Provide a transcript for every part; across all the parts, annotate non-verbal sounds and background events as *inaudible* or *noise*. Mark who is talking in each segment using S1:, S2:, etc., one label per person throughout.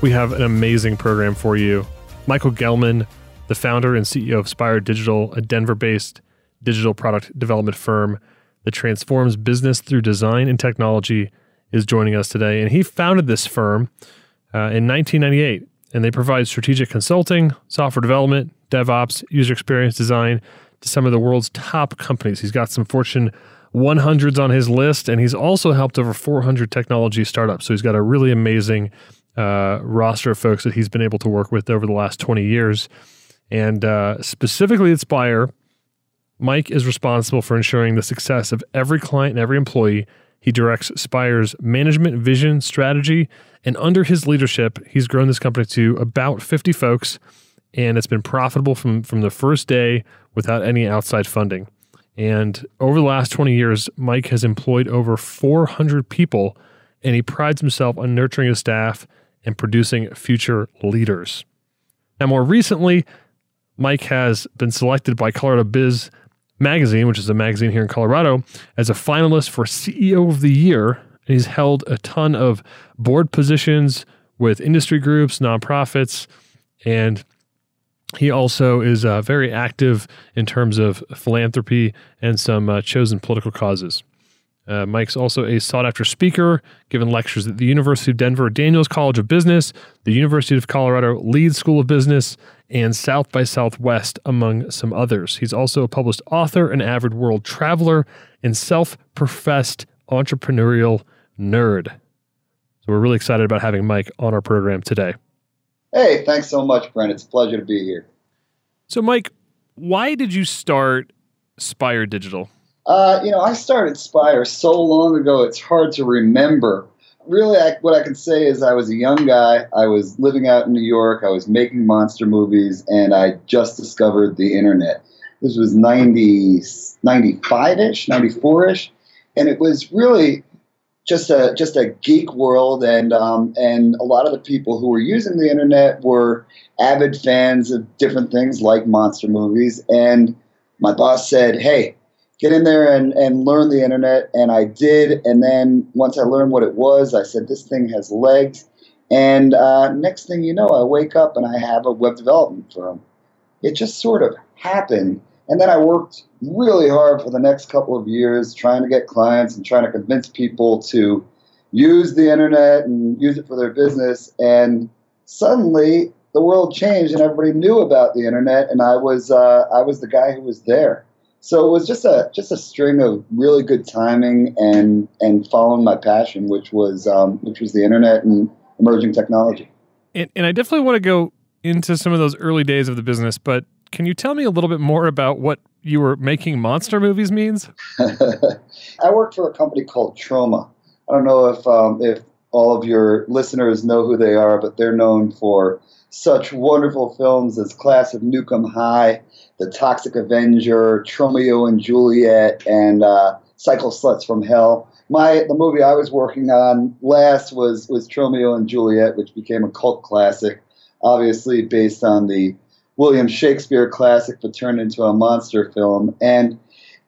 S1: We have an amazing program for you. Michael Gellman, the founder and CEO of Spire Digital, a Denver based digital product development firm that transforms business through design and technology, is joining us today. And he founded this firm uh, in 1998, and they provide strategic consulting, software development, DevOps, user experience design to some of the world's top companies. He's got some Fortune 100s on his list, and he's also helped over 400 technology startups. So he's got a really amazing uh, roster of folks that he's been able to work with over the last 20 years. And uh, specifically at Spire, Mike is responsible for ensuring the success of every client and every employee. He directs Spire's management, vision, strategy, and under his leadership, he's grown this company to about 50 folks, and it's been profitable from, from the first day without any outside funding. And over the last 20 years, Mike has employed over 400 people, and he prides himself on nurturing his staff and producing future leaders. Now, more recently, Mike has been selected by Colorado Biz Magazine, which is a magazine here in Colorado, as a finalist for CEO of the Year. And he's held a ton of board positions with industry groups, nonprofits, and he also is uh, very active in terms of philanthropy and some uh, chosen political causes. Uh, Mike's also a sought after speaker, giving lectures at the University of Denver Daniels College of Business, the University of Colorado Leeds School of Business, and South by Southwest, among some others. He's also a published author, an avid world traveler, and self professed entrepreneurial nerd. So we're really excited about having Mike on our program today.
S2: Hey, thanks so much, Brent. It's a pleasure to be here.
S1: So, Mike, why did you start Spire Digital?
S2: Uh, you know, I started Spire so long ago, it's hard to remember. Really, I, what I can say is I was a young guy. I was living out in New York. I was making monster movies, and I just discovered the internet. This was 90, 95-ish, 94-ish. And it was really just a just a geek world, and um, and a lot of the people who were using the internet were avid fans of different things like monster movies. And my boss said, "Hey, get in there and, and learn the internet," and I did. And then once I learned what it was, I said, "This thing has legs." And uh, next thing you know, I wake up and I have a web development firm. It just sort of happened. And then I worked really hard for the next couple of years trying to get clients and trying to convince people to use the internet and use it for their business. And suddenly the world changed and everybody knew about the internet and I was uh, I was the guy who was there. So it was just a just a string of really good timing and and following my passion, which was um, which was the internet and emerging technology.
S1: And, and I definitely want to go into some of those early days of the business, but can you tell me a little bit more about what you were making monster movies means? *laughs*
S2: I worked for a company called Troma. I don't know if um, if all of your listeners know who they are, but they're known for such wonderful films as Class of 'Em High, The Toxic Avenger, Tromeo and Juliet, and uh, Cycle Sluts from Hell. My the movie I was working on last was was Tromeo and Juliet, which became a cult classic, obviously based on the William Shakespeare classic, but turned into a monster film. And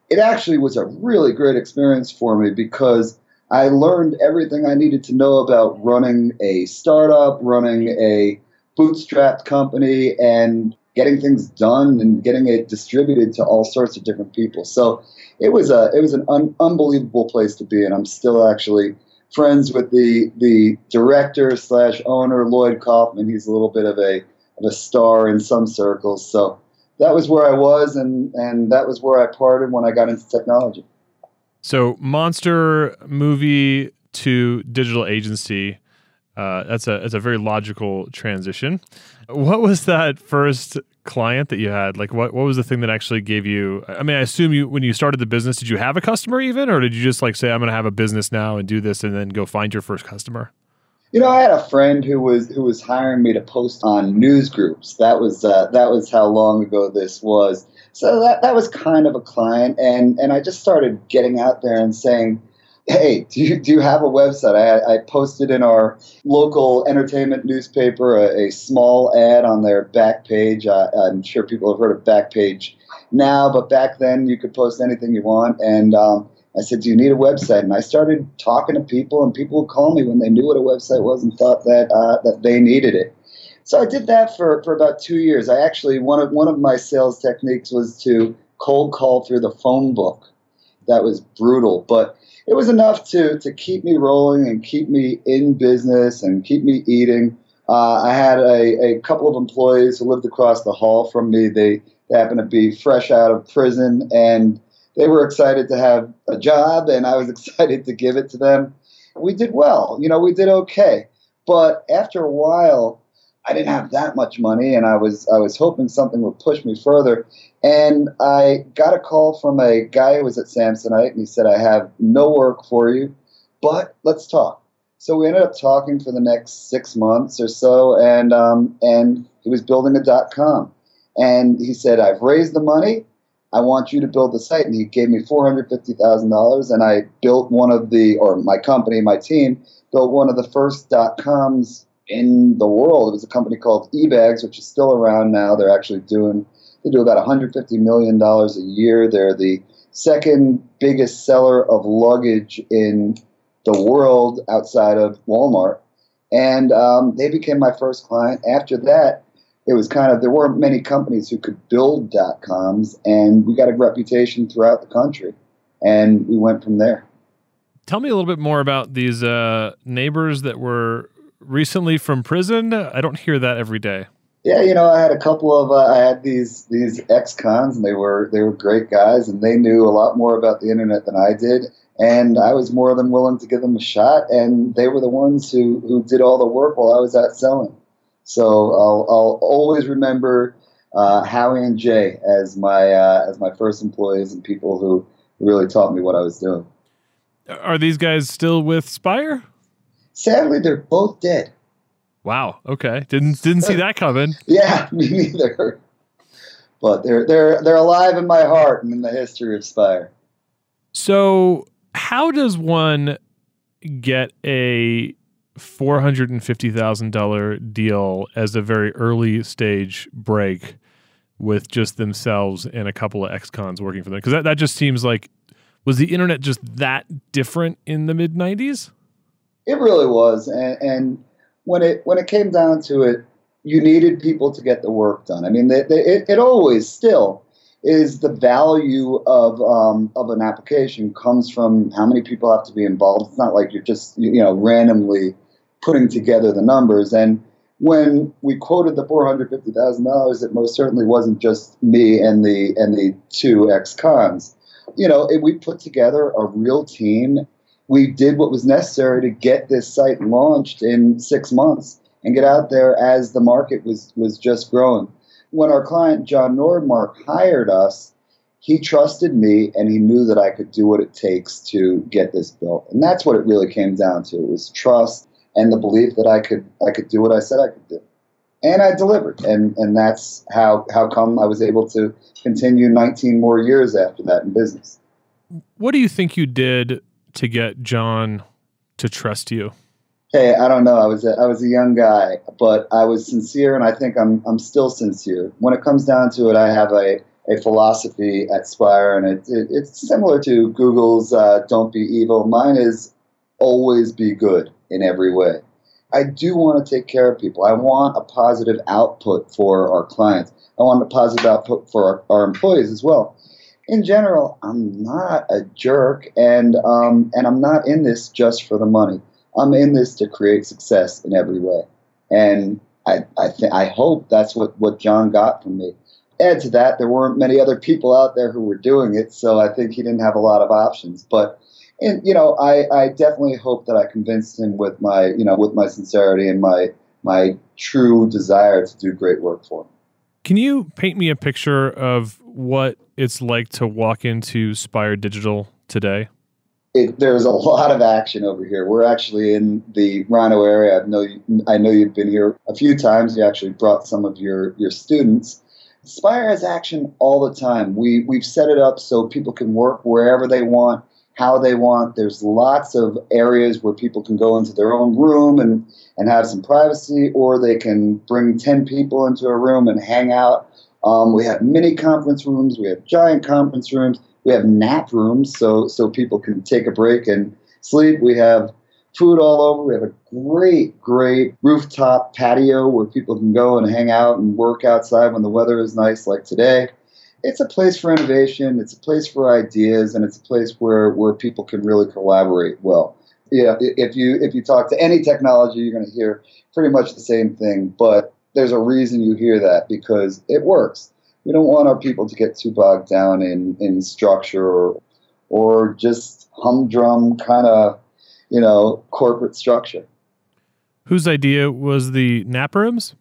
S2: it actually was a really great experience for me because I learned everything I needed to know about running a startup, running a bootstrapped company, and getting things done and getting it distributed to all sorts of different people. So it was a it was an un- unbelievable place to be, and I'm still actually friends with the the director slash owner Lloyd Kaufman. He's a little bit of a of a star in some circles. So that was where I was, and and that was where I parted when I got into technology.
S1: So monster movie to digital agency. Uh, that's a that's a very logical transition. What was that first client that you had? Like, what what was the thing that actually gave you? I mean, I assume you when you started the business, did you have a customer even, or did you just like say, "I'm going to have a business now and do this," and then go find your first customer?
S2: You know, I had a friend who was who was hiring me to post on news groups. That was uh, that was how long ago this was. So that that was kind of a client, and and I just started getting out there and saying, "Hey, do you do you have a website?" I, I posted in our local entertainment newspaper a, a small ad on their back page. I, I'm sure people have heard of Backpage now, but back then you could post anything you want, and um, I said, "Do you need a website?" And I started talking to people, and people would call me when they knew what a website was and thought that uh, that they needed it. So I did that for, for about two years. I actually one of one of my sales techniques was to cold call through the phone book. That was brutal, but it was enough to to keep me rolling and keep me in business and keep me eating. Uh, I had a, a couple of employees who lived across the hall from me. They, they happened to be fresh out of prison and they were excited to have a job and I was *laughs* excited to give it to them. We did well, you know, we did okay. But after a while, I didn't have that much money and I was I was hoping something would push me further. And I got a call from a guy who was at Samsonite and he said, I have no work for you, but let's talk. So we ended up talking for the next six months or so, and um, and he was building a dot com, and he said, "I've raised the money. I want you to build the site." And he gave me four hundred fifty thousand dollars, and I built one of the, or my company, my team built one of the first dot coms in the world. It was a company called eBags, which is still around now. They're actually doing they do about 150 million dollars a year. They're the second biggest seller of luggage in the world outside of Walmart. And um, they became my first client. After that, it was kind of, there weren't many companies who could build dot coms, and we got a reputation throughout the country. And we went from there.
S1: Tell me a little bit more about these uh, neighbors that were recently from prison. I don't hear that every day.
S2: Yeah, you know, I had a couple of uh, I had these these ex-cons, and they were they were great guys, and they knew a lot more about the internet than I did and I was more than willing to give them a shot. And they were the ones who, who did all the work while I was out selling. So I'll, I'll always remember uh, Howie and Jay as my uh, as my first employees and people who really taught me what I was doing.
S1: Are these guys still with Spire?
S2: Sadly, they're both dead.
S1: Wow. Okay. Didn't didn't see that coming. *laughs*
S2: yeah, me neither. But they're they're they're alive in my heart and in the history of Spire.
S1: So how does one get a four hundred and fifty thousand dollar deal as a very early stage break with just themselves and a couple of ex-cons working for them? Because that, that just seems like was the internet just that different in the mid nineties?
S2: It really was, and, and, when it when it came down to it, you needed people to get the work done. I mean, they, they, it, it always still is the value of um, of an application comes from how many people have to be involved. It's not like you're just you know randomly putting together the numbers. And when we quoted the four hundred fifty thousand dollars, it most certainly wasn't just me and the and the two ex cons. You know, it, we put together a real team. We did what was necessary to get this site launched in six months and get out there as the market was was just growing when our client Jon Nordmark hired us, he trusted me and he knew that I could do what it takes to get this built. And that's what it really came down to. It was trust and the belief that I could I could do what I said I could do. And I delivered. And and that's how how come I was able to continue 19 more years after that in business.
S1: What do you think you did to get Jon to trust you?
S2: Hey, I don't know. I was a, I was a young guy, but I was sincere, and I think I'm I'm still sincere. When it comes down to it, I have a, a philosophy at Spire, and it, it it's similar to Google's uh, "Don't be evil." Mine is always be good in every way. I do want to take care of people. I want a positive output for our clients. I want a positive output for our, our employees as well. In general, I'm not a jerk, and um, and I'm not in this just for the money. I'm in this to create success in every way. And I, I, th- I hope that's what, what Jon got from me. Add to that, there weren't many other people out there who were doing it, so I think he didn't have a lot of options. But, and you know, I, I definitely hope that I convinced him with my, you know, with my sincerity and my, my true desire to do great work for him.
S1: Can you paint me a picture of what it's like to walk into Spire Digital today?
S2: it, there's a lot of action over here. We're actually in the RiNo area. I know you, I know you've been here a few times. You actually brought some of your your students. Spire has action all the time. We we've set it up so people can work wherever they want, how they want. There's lots of areas where people can go into their own room and and have some privacy, or they can bring ten people into a room and hang out. Um, we have mini conference rooms. We have giant conference rooms we have nap rooms so so people can take a break and sleep. We have food all over. We have a great, great rooftop patio where people can go and hang out and work outside when the weather is nice, like today. It's a place for innovation. It's a place for ideas, and it's a place where where people can really collaborate well. Yeah, if you if you talk to any technology, you're going to hear pretty much the same thing. But there's a reason you hear that because it works we don't want our people to get too bogged down in, in structure or, or just humdrum kind of, you know, corporate structure.
S1: Whose idea was the nap rooms?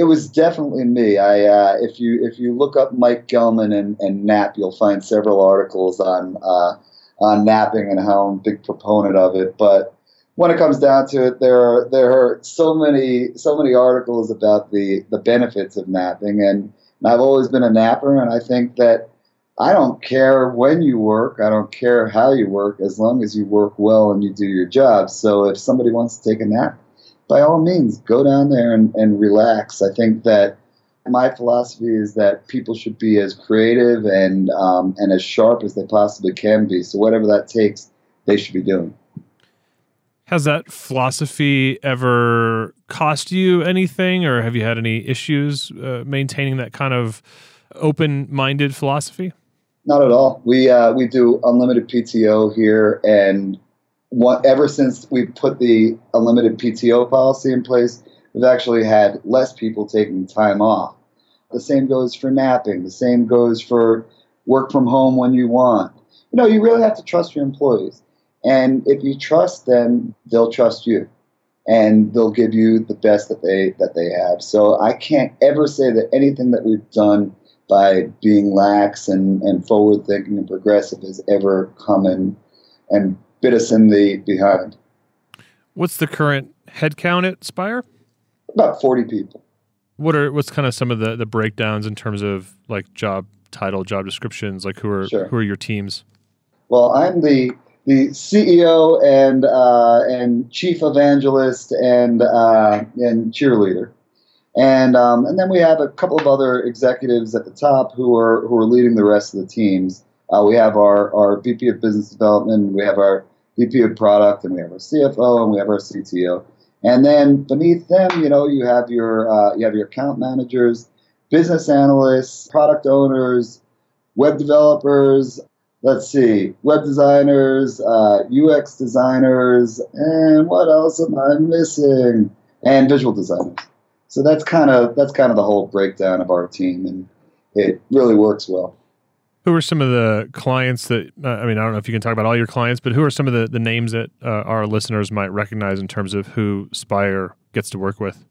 S2: It was definitely me. I uh, if you if you look up Mike Gellman and, and nap, you'll find several articles on uh, on napping and how I'm a big proponent of it. But when it comes down to it, there are there are so many so many articles about the the benefits of napping, and and I've always been a napper, and I think that I don't care when you work, I don't care how you work, as long as you work well and you do your job. So if somebody wants to take a nap, by all means, go down there and, and relax. I think that my philosophy is that people should be as creative and um, and as sharp as they possibly can be. So whatever that takes, they should be doing.
S1: Has that philosophy ever cost you anything, or have you had any issues uh, maintaining that kind of open-minded philosophy?
S2: Not at all. We uh, we do unlimited PTO here, and what, ever since we put the unlimited PTO policy in place, we've actually had less people taking time off. The same goes for napping. The same goes for work from home when you want. You know, you really have to trust your employees. And if you trust them, they'll trust you. And they'll give you the best that they that they have. So I can't ever say that anything that we've done by being lax and, and forward thinking and progressive has ever come and and bit us in the behind.
S1: What's the current headcount at Spire?
S2: About forty people.
S1: What are what's kind of some of the, the breakdowns in terms of like job title, job descriptions? Like who are sure. who are your teams?
S2: Well, I'm the the CEO and uh, and chief evangelist and uh, and cheerleader, and um, and then we have a couple of other executives at the top who are who are leading the rest of the teams. Uh, we have our our VP of business development, we have our VP of product, and we have our CFO, and we have our CTO. And then beneath them, you know, you have your uh, you have your account managers, business analysts, product owners, web developers, let's see, web designers, uh, UX designers, and what else am I missing? And visual designers. So that's kind of that's kind of the whole breakdown of our team, and it really works well.
S1: Who are some of the clients that uh, I mean? I don't know if you can talk about all your clients, but who are some of the, the names that uh, our listeners might recognize in terms of who Spire gets to work with?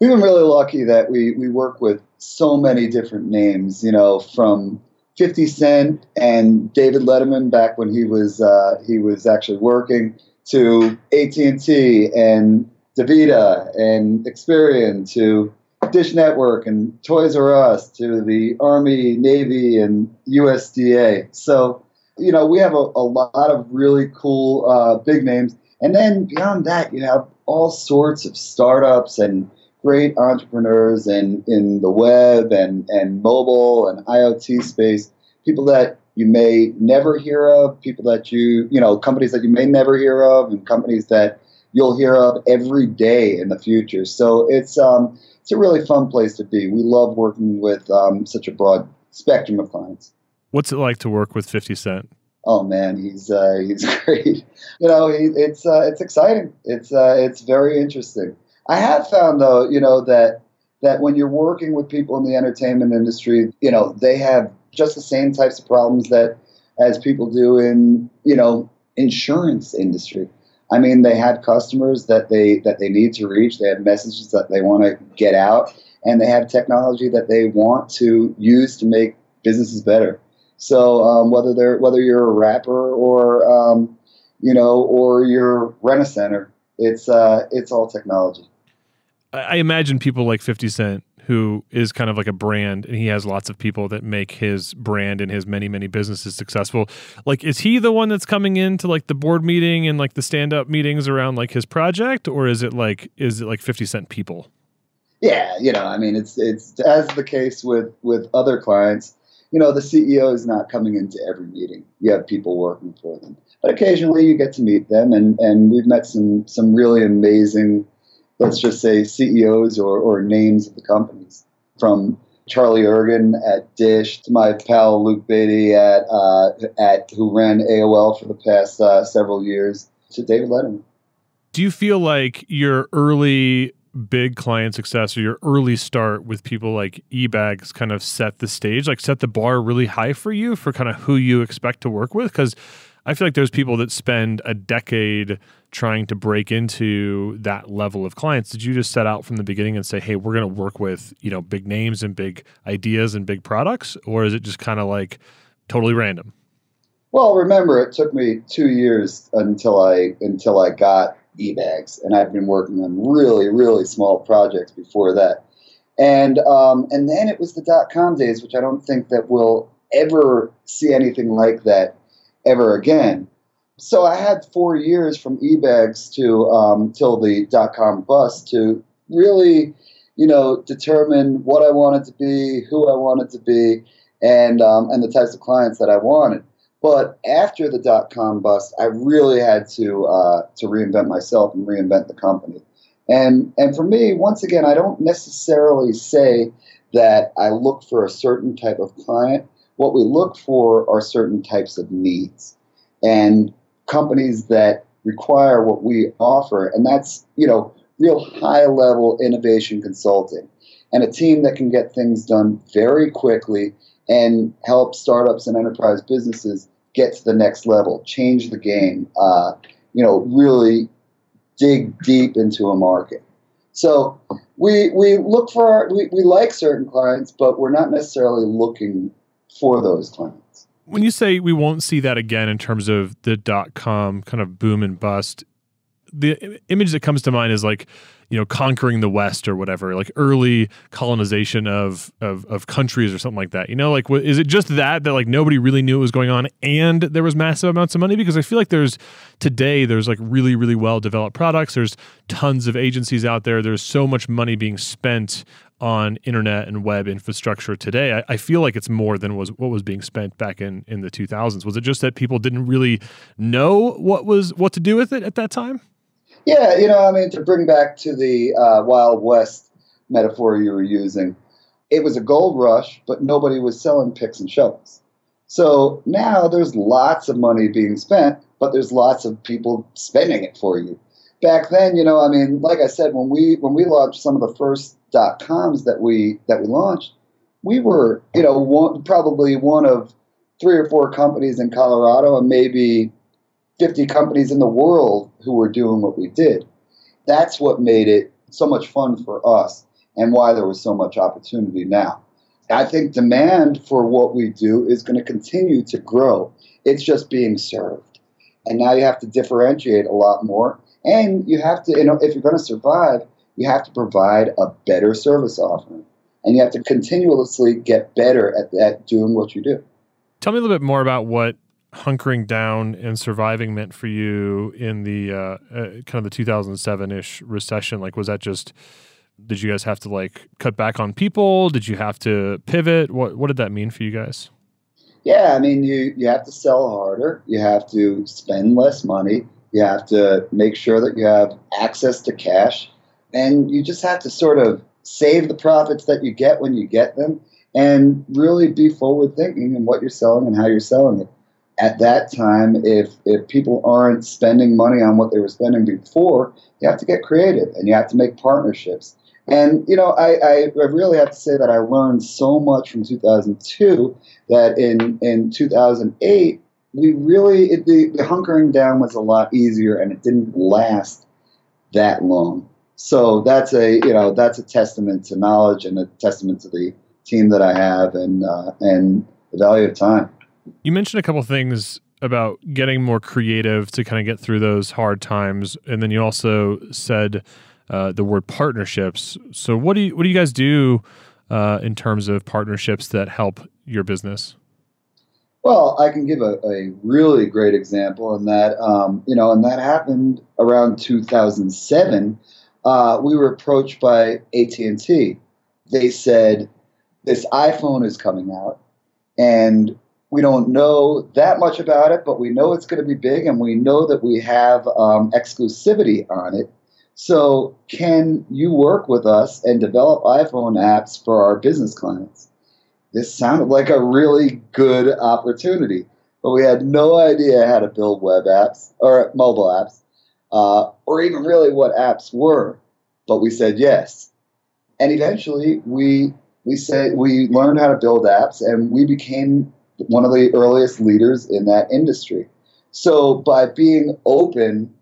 S2: We've been really lucky that we we work with so many different names. You know, from 50 Cent and David Letterman back when he was uh, he was actually working to AT&T and DaVita and Experian to Dish Network and Toys R Us to the Army, Navy, and USDA. So, you know, we have a, a lot of really cool uh, big names. And then beyond that, you have all sorts of startups and great entrepreneurs in, in the web and, and mobile and IoT space, people that you may never hear of, people that you, you know, companies that you may never hear of, and companies that you'll hear of every day in the future. So it's, um, it's a really fun place to be. We love working with um, such a broad spectrum of clients.
S1: What's it like to work with 50 Cent?
S2: Oh man, he's uh, *laughs* he's great. You know, he, it's uh, it's exciting. It's uh, it's very interesting. I have found though, you know, that that when you're working with people in the entertainment industry, you know, they have just the same types of problems that as people do in, you know, insurance industry. I mean, they have customers that they that they need to reach. They have messages that they want to get out, and they have technology that they want to use to make businesses better. So um, whether they're whether you're a rapper or um, you know or you're center, it's uh, it's all technology.
S1: I imagine people like 50 Cent, who is kind of like a brand, and he has lots of people that make his brand and his many, many businesses successful. Like, is he the one that's coming into like the board meeting and like the stand up meetings around like his project, or is it like, is it like 50 Cent people?
S2: Yeah, you know, I mean, it's it's as the case with with other clients. You know, the CEO is not coming into every meeting. You have people working for them, but occasionally you get to meet them, and and we've met some some really amazing let's just say CEOs or, or names of the companies from Charlie Ergen at Dish to my pal Luke Beatty at uh, at who ran AOL for the past uh, several years to David Letterman.
S1: Do you feel like your early big client success or your early start with people like eBags kind of set the stage, like set the bar really high for you for kind of who you expect to work with? Because I feel like there's people that spend a decade trying to break into that level of clients. Did you just set out from the beginning and say, "Hey, we're going to work with, you know, big names and big ideas and big products?" Or is it just kind of like totally random?
S2: Well, remember it took me 2 years until I until I got eBags and I've been working on really really small projects before that. And um, and then it was the dot com days, which I don't think that we'll ever see anything like that ever again. So I had four years from eBags to um, till the dot com bust to really, you know, determine what I wanted to be, who I wanted to be, and um, and the types of clients that I wanted. But after the dot com bust, I really had to uh, to reinvent myself and reinvent the company. And and for me, once again, I don't necessarily say that I look for a certain type of client what we look for are certain types of needs and companies that require what we offer, and that's you know real high level innovation consulting and a team that can get things done very quickly and help startups and enterprise businesses get to the next level, change the game, uh, you know, really dig deep into a market. So we, we look for our, we, we like certain clients, but we're not necessarily looking for those clients.
S1: When you say we won't see that again in terms of the dot com kind of boom and bust, the image that comes to mind is like you know conquering the west or whatever like early colonization of of, of countries or something like that you know like is it just that that like nobody really knew what was going on and there was massive amounts of money because i feel like there's today there's like really really well developed products there's tons of agencies out there there's so much money being spent on internet and web infrastructure today, I, I, feel like it's more than was what was being spent back in in the 2000s. Was it just that people didn't really know what was what to do with it at that time?
S2: Yeah, you know, I mean, to bring back to the uh, Wild West metaphor you were using, it was a gold rush, but nobody was selling picks and shovels. So now there's lots of money being spent, but there's lots of people spending it for you. Back then, you know, I mean, like I said, when we when we launched some of the first dot coms that we that we launched, we were you know one, probably one of three or four companies in Colorado and maybe 50 companies in the world who were doing what we did. That's what made it so much fun for us and why there was so much opportunity now. I think demand for what we do is going to continue to grow. It's just being served. And now you have to differentiate a lot more. And you have to, you know, if you're going to survive, you have to provide a better service offering. And you have to continuously get better at, at doing what you do.
S1: Tell me a little bit more about what hunkering down and surviving meant for you in the uh, uh, kind of the 2007-ish recession? Like was that just did you guys have to like cut back on people? Did you have to pivot? What what did that mean for you guys?
S2: Yeah i mean you you have to sell harder. You have to spend less money. You have to make sure that you have access to cash. And you just have to sort of save the profits that you get when you get them and really be forward thinking in what you're selling and how you're selling it. At that time, if if people aren't spending money on what they were spending before, you have to get creative and you have to make partnerships. And you know, I, I, I really have to say that I learned so much from 2002 that in in 2008 we really it, the, the hunkering down was a lot easier and it didn't last that long. So that's a you know that's a testament to knowledge and a testament to the team that I have and uh, and the value of time.
S1: You mentioned a couple things about getting more creative to kind of get through those hard times, and then you also said uh, the word partnerships. So, what do you what do you guys do uh, in terms of partnerships that help your business?
S2: Well, I can give a, a really great example, and that um, you know, and that happened around 2007. Uh, we were approached by AT and T. They said this iPhone is coming out, and we don't know that much about it, but we know it's going to be big, and we know that we have um, exclusivity on it. So, can you work with us and develop iPhone apps for our business clients? this sounded like a really good opportunity. But we had no idea how to build web apps or mobile apps, uh, or even really what apps were. But we said yes, and eventually we we said we learned how to build apps, and we became one of the earliest leaders in that industry. So by being open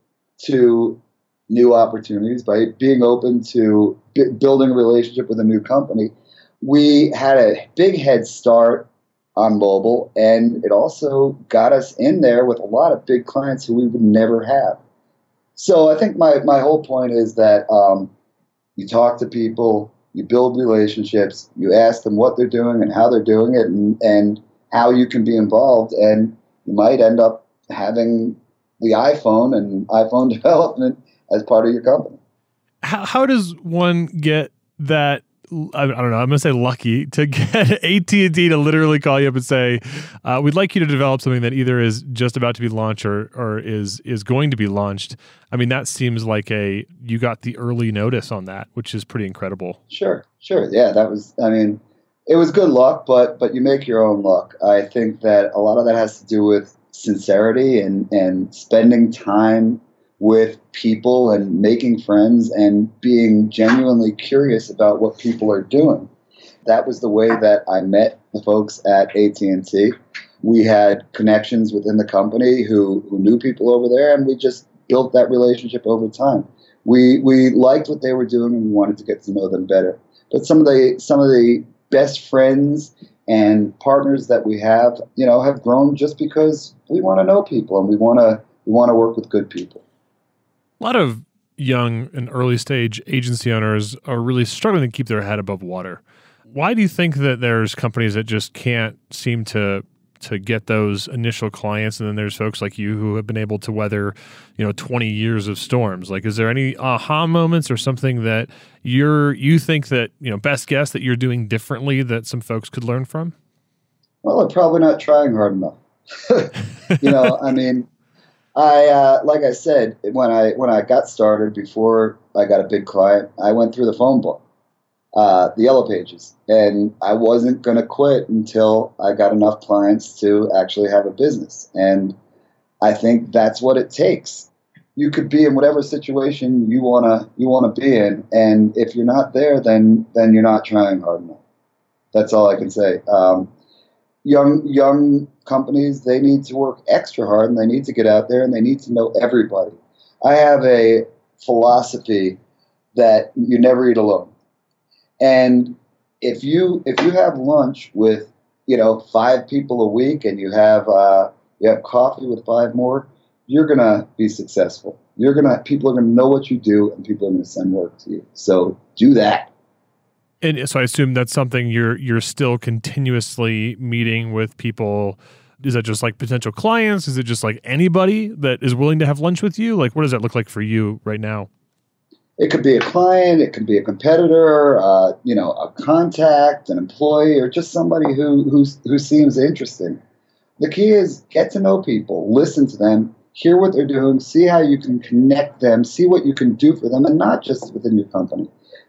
S2: to new opportunities, by being open to b- building a relationship with a new company, we had a big head start on mobile, and it also got us in there with a lot of big clients who we would never have. So I think my, my whole point is that um, you talk to people, you build relationships, you ask them what they're doing and how they're doing it, and, and how you can be involved, and you might end up having the iPhone and iPhone *laughs* development as part of your company.
S1: How, how does one get that I, don't know. I'm going to say lucky to *laughs* get AT and T to literally call you up and say, uh, "We'd like you to develop something that either is just about to be launched or or is is going to be launched." I mean, that seems like a you got the early notice on that, which is pretty incredible.
S2: Sure, sure, yeah. That was. I mean, it was good luck, but but you make your own luck. I think that a lot of that has to do with sincerity and and spending time with people and making friends and being genuinely curious about what people are doing. That was the way that I met the folks at AT&T. We had connections within the company who, who knew people over there, and we just built that relationship over time. We, we liked what they were doing, and we wanted to get to know them better. But some of the some of the best friends and partners that we have, you know, have grown just because we want to know people and we want to we want to work with good people
S1: a lot of young and early stage agency owners are really struggling to keep their head above water. Why do you think that there's companies that just can't seem to to get those initial clients and then there's folks like you who have been able to weather, you know, 20 years of storms. Like is there any aha moments or something that you're you think that, you know, best guess that you're doing differently that some folks could learn from?
S2: Well, they're probably not trying hard enough. *laughs* you know, I mean, I uh, like I said when I when I got started before I got a big client, I went through the phone book, uh, the yellow pages, and I wasn't going to quit until I got enough clients to actually have a business. And I think that's what it takes. You could be in whatever situation you wanna you wanna be in, and if you're not there, then then you're not trying hard enough. That's all I can say. Um, young young companies they need to work extra hard and they need to get out there and they need to know everybody. I have a philosophy that you never eat alone. And if you if you have lunch with you know five people a week and you have uh, you have coffee with five more, you're gonna be successful. You're gonna people are gonna know what you do and people are gonna send work to you. So do that.
S1: And so I assume that's something you're you're still continuously meeting with people. Is that just like potential clients? Is it just like anybody that is willing to have lunch with you? Like, what does that look like for you right now?
S2: It could be a client, it could be a competitor, uh, you know, a contact, an employee, or just somebody who who who seems interesting. The key is get to know people, listen to them, hear what they're doing, see how you can connect them, see what you can do for them, and not just within your company.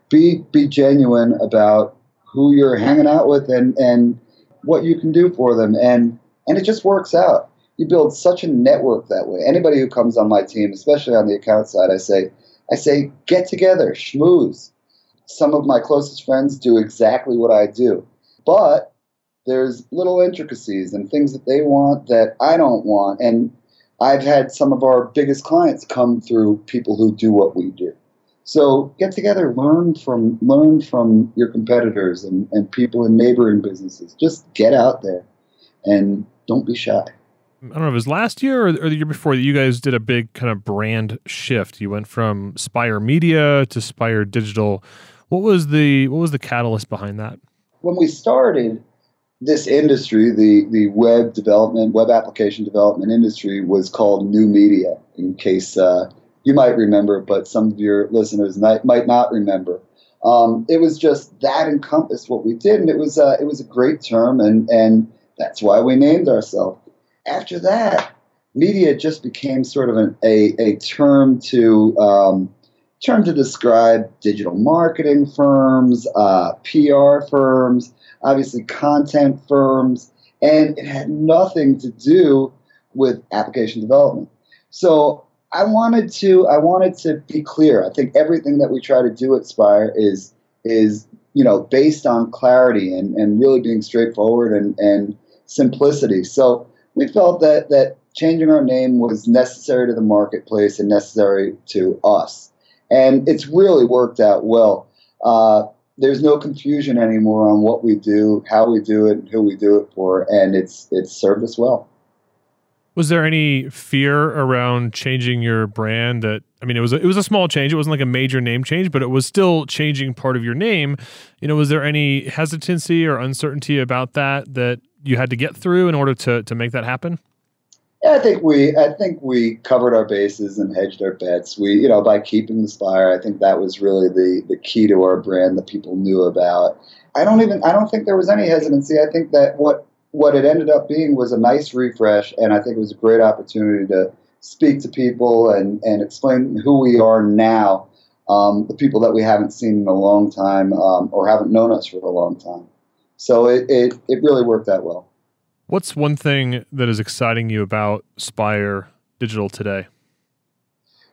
S2: Be be genuine about who you're hanging out with and and what you can do for them and and it just works out. You build such a network that way. Anybody who comes on my team especially on the account side i say i say get together schmooze some of my closest friends do exactly what i do but there's little intricacies and things that they want that i don't want and i've had some of our biggest clients come through people who do what we do so get together, learn from learn from your competitors and, and people in neighboring businesses. Just get out there and don't be shy.
S1: I don't know if it was last year or, or the year before that you guys did a big kind of brand shift. You went from Spire Media to Spire Digital. What was the what was the catalyst behind that?
S2: When we started this industry, the the web development, web application development industry, was called New Media. In case uh, you might remember, but some of your listeners might, might not remember. Um, it was just that encompassed what we did, and it was uh, it was a great term, and and that's why we named ourselves after that, media just became sort of an, a, a term to um, term to describe digital marketing firms, uh, PR firms, obviously content firms, and it had nothing to do with application development. So I wanted to I wanted to be clear. I think everything that we try to do at Spire is is you know based on clarity and, and really being straightforward and, and simplicity. So we felt that that changing our name was necessary to the marketplace and necessary to us, and it's really worked out well. Uh, there's no confusion anymore on what we do, how we do it, who we do it for, and it's it's served us well.
S1: Was there any fear around changing your brand? That I mean, it was a, it was a small change. It wasn't like a major name change, but it was still changing part of your name. You know, was there any hesitancy or uncertainty about that that you had to get through in order to to make that happen?
S2: Yeah, I think we I think we covered our bases and hedged our bets. We you know by keeping the spire, I think that was really the the key to our brand that people knew about. I don't even I don't think there was any hesitancy. I think that what what it ended up being was a nice refresh, and I think it was a great opportunity to speak to people and and explain who we are now. Um, the people that we haven't seen in a long time um, or haven't known us for a long time. So it, it, it really worked out well.
S1: What's one thing that is exciting you about Spire Digital today?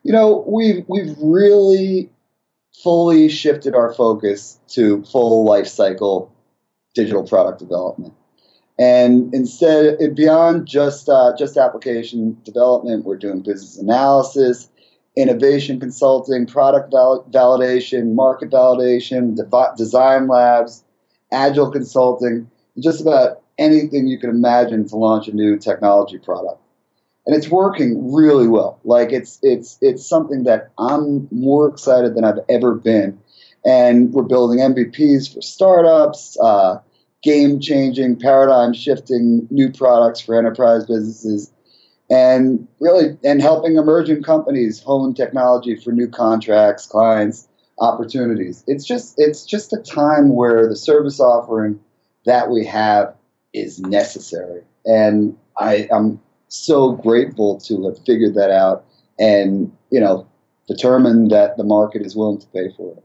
S2: You know, we've we've really fully shifted our focus to full life cycle digital product development. And instead, beyond just uh, just application development, we're doing business analysis, innovation consulting, product val- validation, market validation, design labs, agile consulting, just about anything you can imagine to launch a new technology product. And it's working really well. Like it's it's it's something that I'm more excited than I've ever been. And we're building MVPs for startups, uh, game changing, paradigm shifting new products for enterprise businesses, and really and helping emerging companies hone technology for new contracts, clients, opportunities. It's just it's just a time where the service offering that we have is necessary, and I am so grateful to have figured that out and you know determined that the market is willing to pay for it.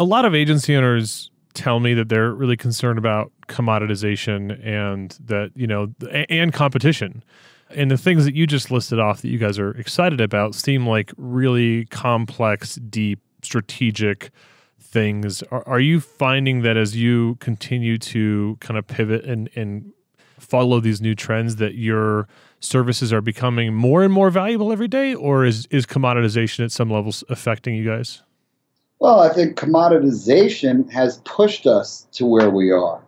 S1: A lot of agency owners tell me that they're really concerned about commoditization and that you know and competition and the things that you just listed off that you guys are excited about seem like really complex deep strategic things. Are, are you finding that as you continue to kind of pivot and, and follow these new trends that your services are becoming more and more valuable every day, or is, is commoditization at some levels affecting you guys?
S2: Well, I think commoditization has pushed us to where we are.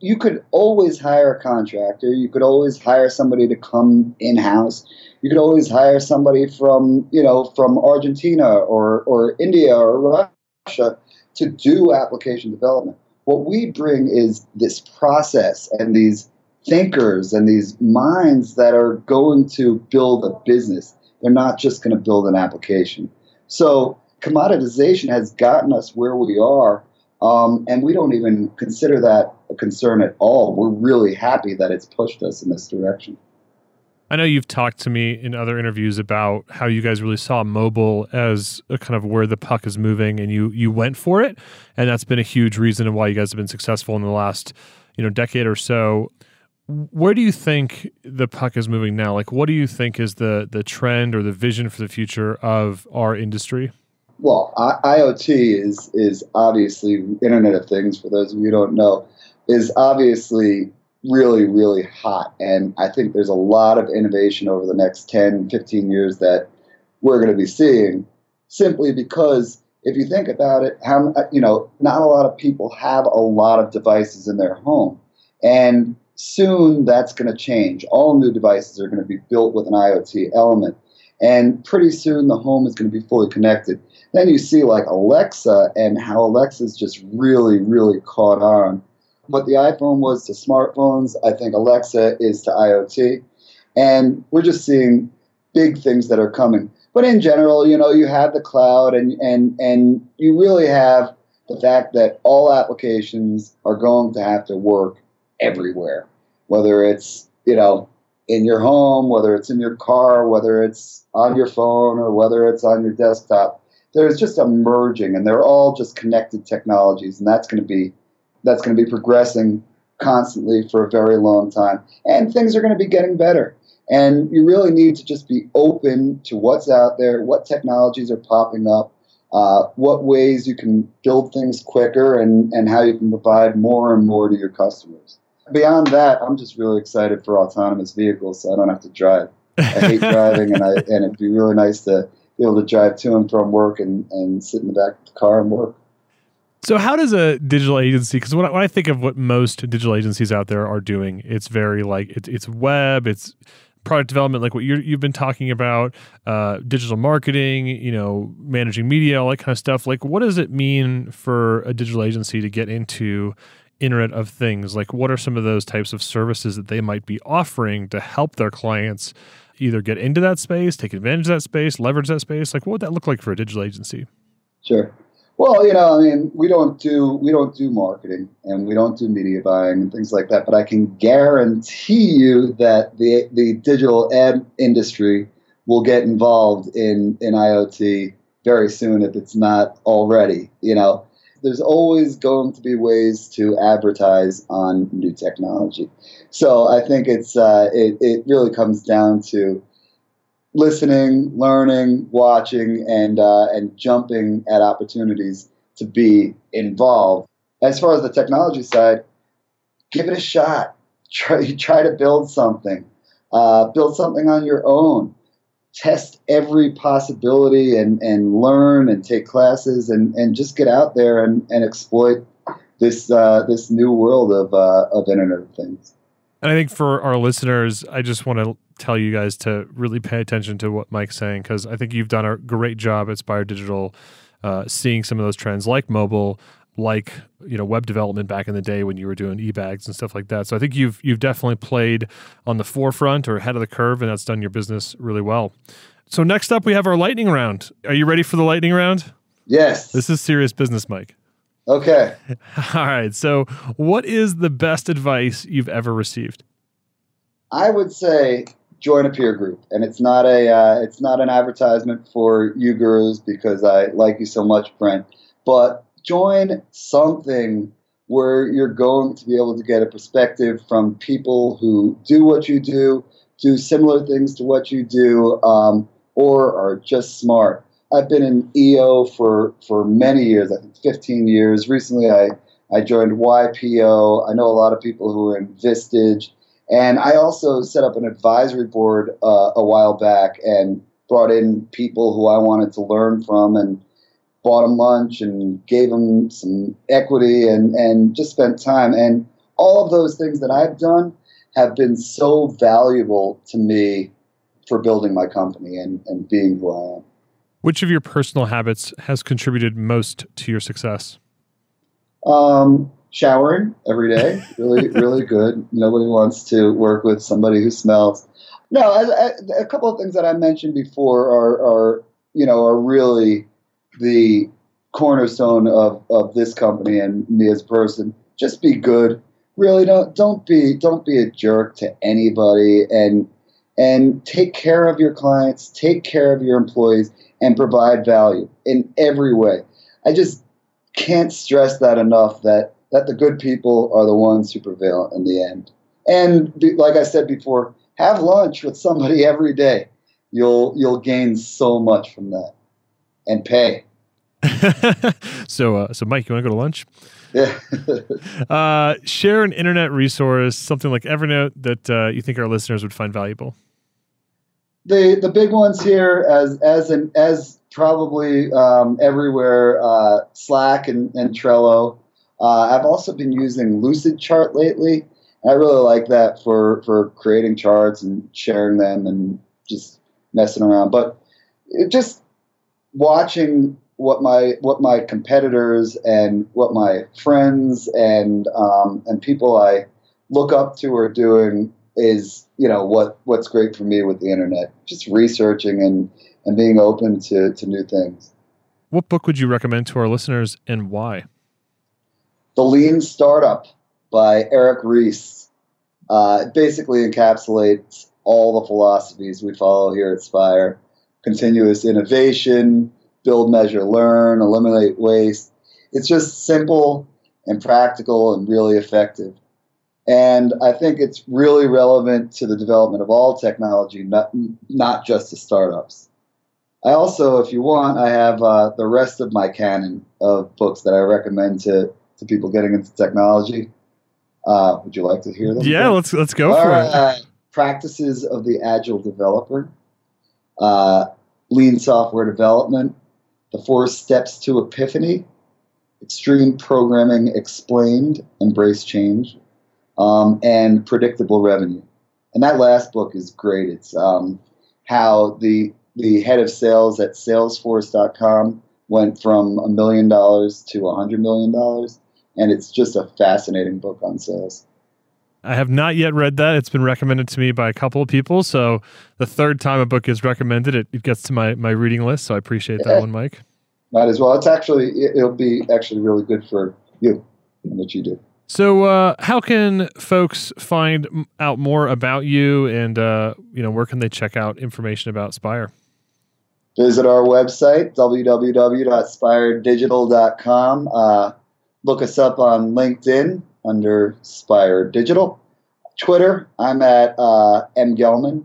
S2: You could always hire a contractor. You could always hire somebody to come in house you could always hire somebody from you know from Argentina or or India or Russia to do application development. What we bring is this process and these thinkers and these minds that are going to build a business. They're not just going to build an application. So commoditization has gotten us where we are, um, and we don't even consider that a concern at all. We're really happy that it's pushed us in this direction.
S1: I know you've talked to me in other interviews about how you guys really saw mobile as a kind of where the puck is moving, and you you went for it, and that's been a huge reason why you guys have been successful in the last you know decade or so. Where do you think the puck is moving now? Like, what do you think is the the trend or the vision for the future of our industry?
S2: Well, I- IoT is is obviously Internet of Things. For those of you who don't know, is obviously really, really hot. And I think there's a lot of innovation over the next 10, 15 years that we're going to be seeing simply because if you think about it, how, uh, you know, not a lot of people have a lot of devices in their home. And soon that's going to change. All new devices are going to be built with an IoT element. And pretty soon the home is going to be fully connected. Then you see like Alexa and how Alexa's just really, really caught on. What the iPhone was to smartphones, I think Alexa is to IoT. And we're just seeing big things that are coming. But in general, you know, you have the cloud and, and, and you really have the fact that all applications are going to have to work everywhere, whether it's, you know, in your home, whether it's in your car, whether it's on your phone, or whether it's on your desktop. There's just a merging, and they're all just connected technologies, and that's going to be that's going to be progressing constantly for a very long time. And things are going to be getting better. And you really need to just be open to what's out there, what technologies are popping up, uh, what ways you can build things quicker, and, and how you can provide more and more to your customers. Beyond that, I'm just really excited for autonomous vehicles so I don't have to drive. I hate *laughs* driving, and, I, and it'd be really nice to be able to drive to and from work and, and sit in the back of the car and work.
S1: So, how does a digital agency? Because when, when, I think of what most digital agencies out there are doing, it's very like it, it's web, it's product development, like what you have been talking about, uh, digital marketing, you know, managing media, all that kind of stuff. Like, what does it mean for a digital agency to get into Internet of Things? Like, what are some of those types of services that they might be offering to help their clients either get into that space, take advantage of that space, leverage that space? Like, what would that look like for a digital agency?
S2: Sure. Well, you know, I mean, we don't do we don't do marketing and we don't do media buying and things like that. But I can guarantee you that the the digital ad industry will get involved in in IoT very soon if it's not already. You know, there's always going to be ways to advertise on new technology. So I think it's uh, it it really comes down to listening, learning, watching, and uh, and jumping at opportunities to be involved. As far as the technology side, give it a shot. *laughs* Try try to build something. Uh, build something on your own. Test every possibility and, and learn and take classes and, and just get out there and, and exploit this uh, this new world of uh, of Internet of Things.
S1: And I think for our listeners, I just want to tell you guys to really pay attention to what Mike's saying because I think you've done a great job at Spire Digital, uh, seeing some of those trends like mobile, like you know web development back in the day when you were doing eBags and stuff like that. So I think you've you've definitely played on the forefront or ahead of the curve, and that's done your business really well. So next up, we have our lightning round. Are you ready for the lightning round?
S2: Yes.
S1: This is serious business, Mike.
S2: Okay. *laughs*
S1: All right. So, what is the best advice you've ever received?
S2: I would say join a peer group, and it's not a uh, it's not an advertisement for UGurus because I like you so much, Brent. But join something where you're going to be able to get a perspective from people who do what you do, do similar things to what you do, um, or are just smart. I've been in EO for, for many years, I think 15 years. Recently, I, I joined YPO. I know a lot of people who are in Vistage. And I also set up an advisory board uh, a while back and brought in people who I wanted to learn from and bought them lunch and gave them some equity and, and just spent time. And all of those things that I've done have been so valuable to me for building my company and, and being who I am.
S1: Which of your personal habits has contributed most to your success?
S2: Um, showering every day, really, *laughs* really good. Nobody wants to work with somebody who smells. No, I, I, a couple of things that I mentioned before are, are, you know, are really the cornerstone of, of this company and me as a person. Just be good. Really, don't don't be don't be a jerk to anybody, and and take care of your clients, take care of your employees, and provide value in every way. I just can't stress that enough. That that the good people are the ones who prevail in the end. And like I said before, have lunch with somebody *laughs* every day. You'll you'll gain so much from that, and pay. *laughs*
S1: so, uh, so Mike, you want to go to lunch?
S2: Yeah. *laughs*
S1: uh, share an internet resource, something like Evernote, that uh, you think our listeners would find valuable.
S2: The the big ones here, as as an, as probably um, everywhere, uh, Slack and, and Trello. Uh, I've also been using Lucidchart lately, I really like that for for creating charts and sharing them and just messing around. But just watching what my what my competitors and what my friends and um, and people I look up to are doing is you know what what's great for me with the internet. Just researching and and being open to to new things.
S1: What book would you recommend to our listeners and why?
S2: The Lean Startup by Eric Ries. Uh, basically encapsulates all the philosophies we follow here at Spire continuous innovation, build, measure, learn, eliminate waste. It's just simple and practical and really effective. And I think it's really relevant to the development of all technology, not, not just to startups. I also, if you want, I have uh, the rest of my canon of books that I recommend to, to people getting into technology. Uh, would you like to hear them?
S1: Yeah, let's let's go All for right. it.
S2: Practices of the Agile Developer, uh, Lean Software Development, The Four Steps to Epiphany, Extreme Programming Explained, Embrace Change, um, and Predictable Revenue. And that last book is great. It's um, how the the head of sales at Salesforce.com went from a million dollars to a hundred million dollars, and it's just a fascinating book on sales.
S1: I have not yet read that. It's been recommended to me by a couple of people. So the third time a book is recommended, it, it gets to my, my reading list. So I appreciate that yeah. one, Mike.
S2: Might as well. It's actually, it'll be actually really good for you and what you do.
S1: So, uh, how can folks find out more about you, and uh, you know, where can they check out information about Spire?
S2: Visit our website www.spiredigital.com. Uh, look us up on LinkedIn under Spire Digital. Twitter, I'm at uh, M Gellman.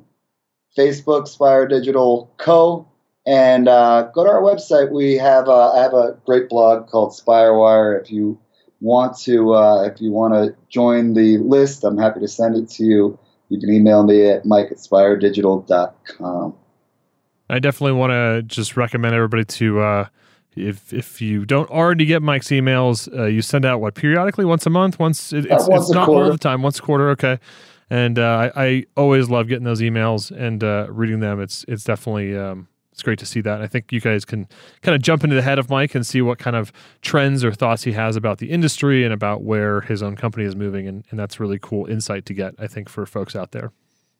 S2: Facebook, Spire Digital Co. And uh, go to our website. We have uh, I have a great blog called Spirewire. If you want to uh, if you want to join the list, I'm happy to send it to you. You can email me at mike at spiredigital.com.
S1: I definitely want to just recommend everybody to uh, if if you don't already get Mike's emails, uh, you send out what periodically, once a month, once it, it's, once it's not quarter. all the time, once a quarter, okay. And uh, I, I, always love getting those emails and uh, reading them. It's it's definitely um, it's great to see that. I think you guys can kind of jump into the head of Mike and see what kind of trends or thoughts he has about the industry and about where his own company is moving, and, and that's really cool insight to get. I think for folks out there.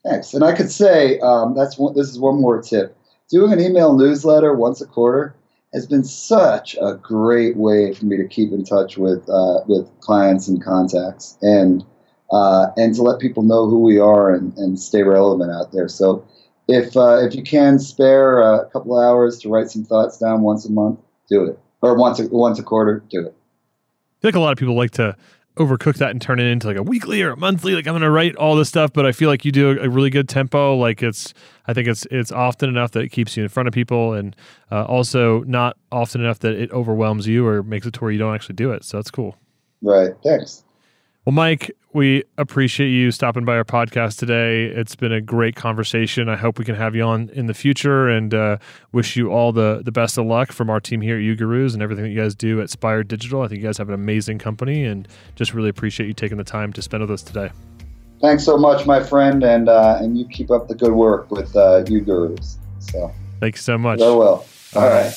S2: Thanks. And I could say um, that's one, this is one more tip. Doing an email newsletter once a quarter has been such a great way for me to keep in touch with uh, with clients and contacts and uh, and to let people know who we are and, and stay relevant out there. So if uh, if you can spare a couple hours to write some thoughts down once a month, do it. Or once a, once a quarter, do it.
S1: I think a lot of people like to overcook that and turn it into like a weekly or a monthly. Like I'm going to write all this stuff, but I feel like you do a, a, really good tempo. Like it's, I think it's it's often enough that it keeps you in front of people, and uh, also not often enough that it overwhelms you or makes it to where you don't actually do it. So that's cool.
S2: Right. Thanks.
S1: Well, Mike, we appreciate you stopping by our podcast today. It's been a great conversation. I hope we can have you on in the future and uh, wish you all the, the best of luck from our team here at UGurus and everything that you guys do at Spire Digital. I think you guys have an amazing company and just really appreciate you taking the time to spend with us today.
S2: Thanks so much, my friend, and uh, and you keep up the good work with uh, UGurus. So
S1: thanks so much.
S2: Very well. All, all right. right.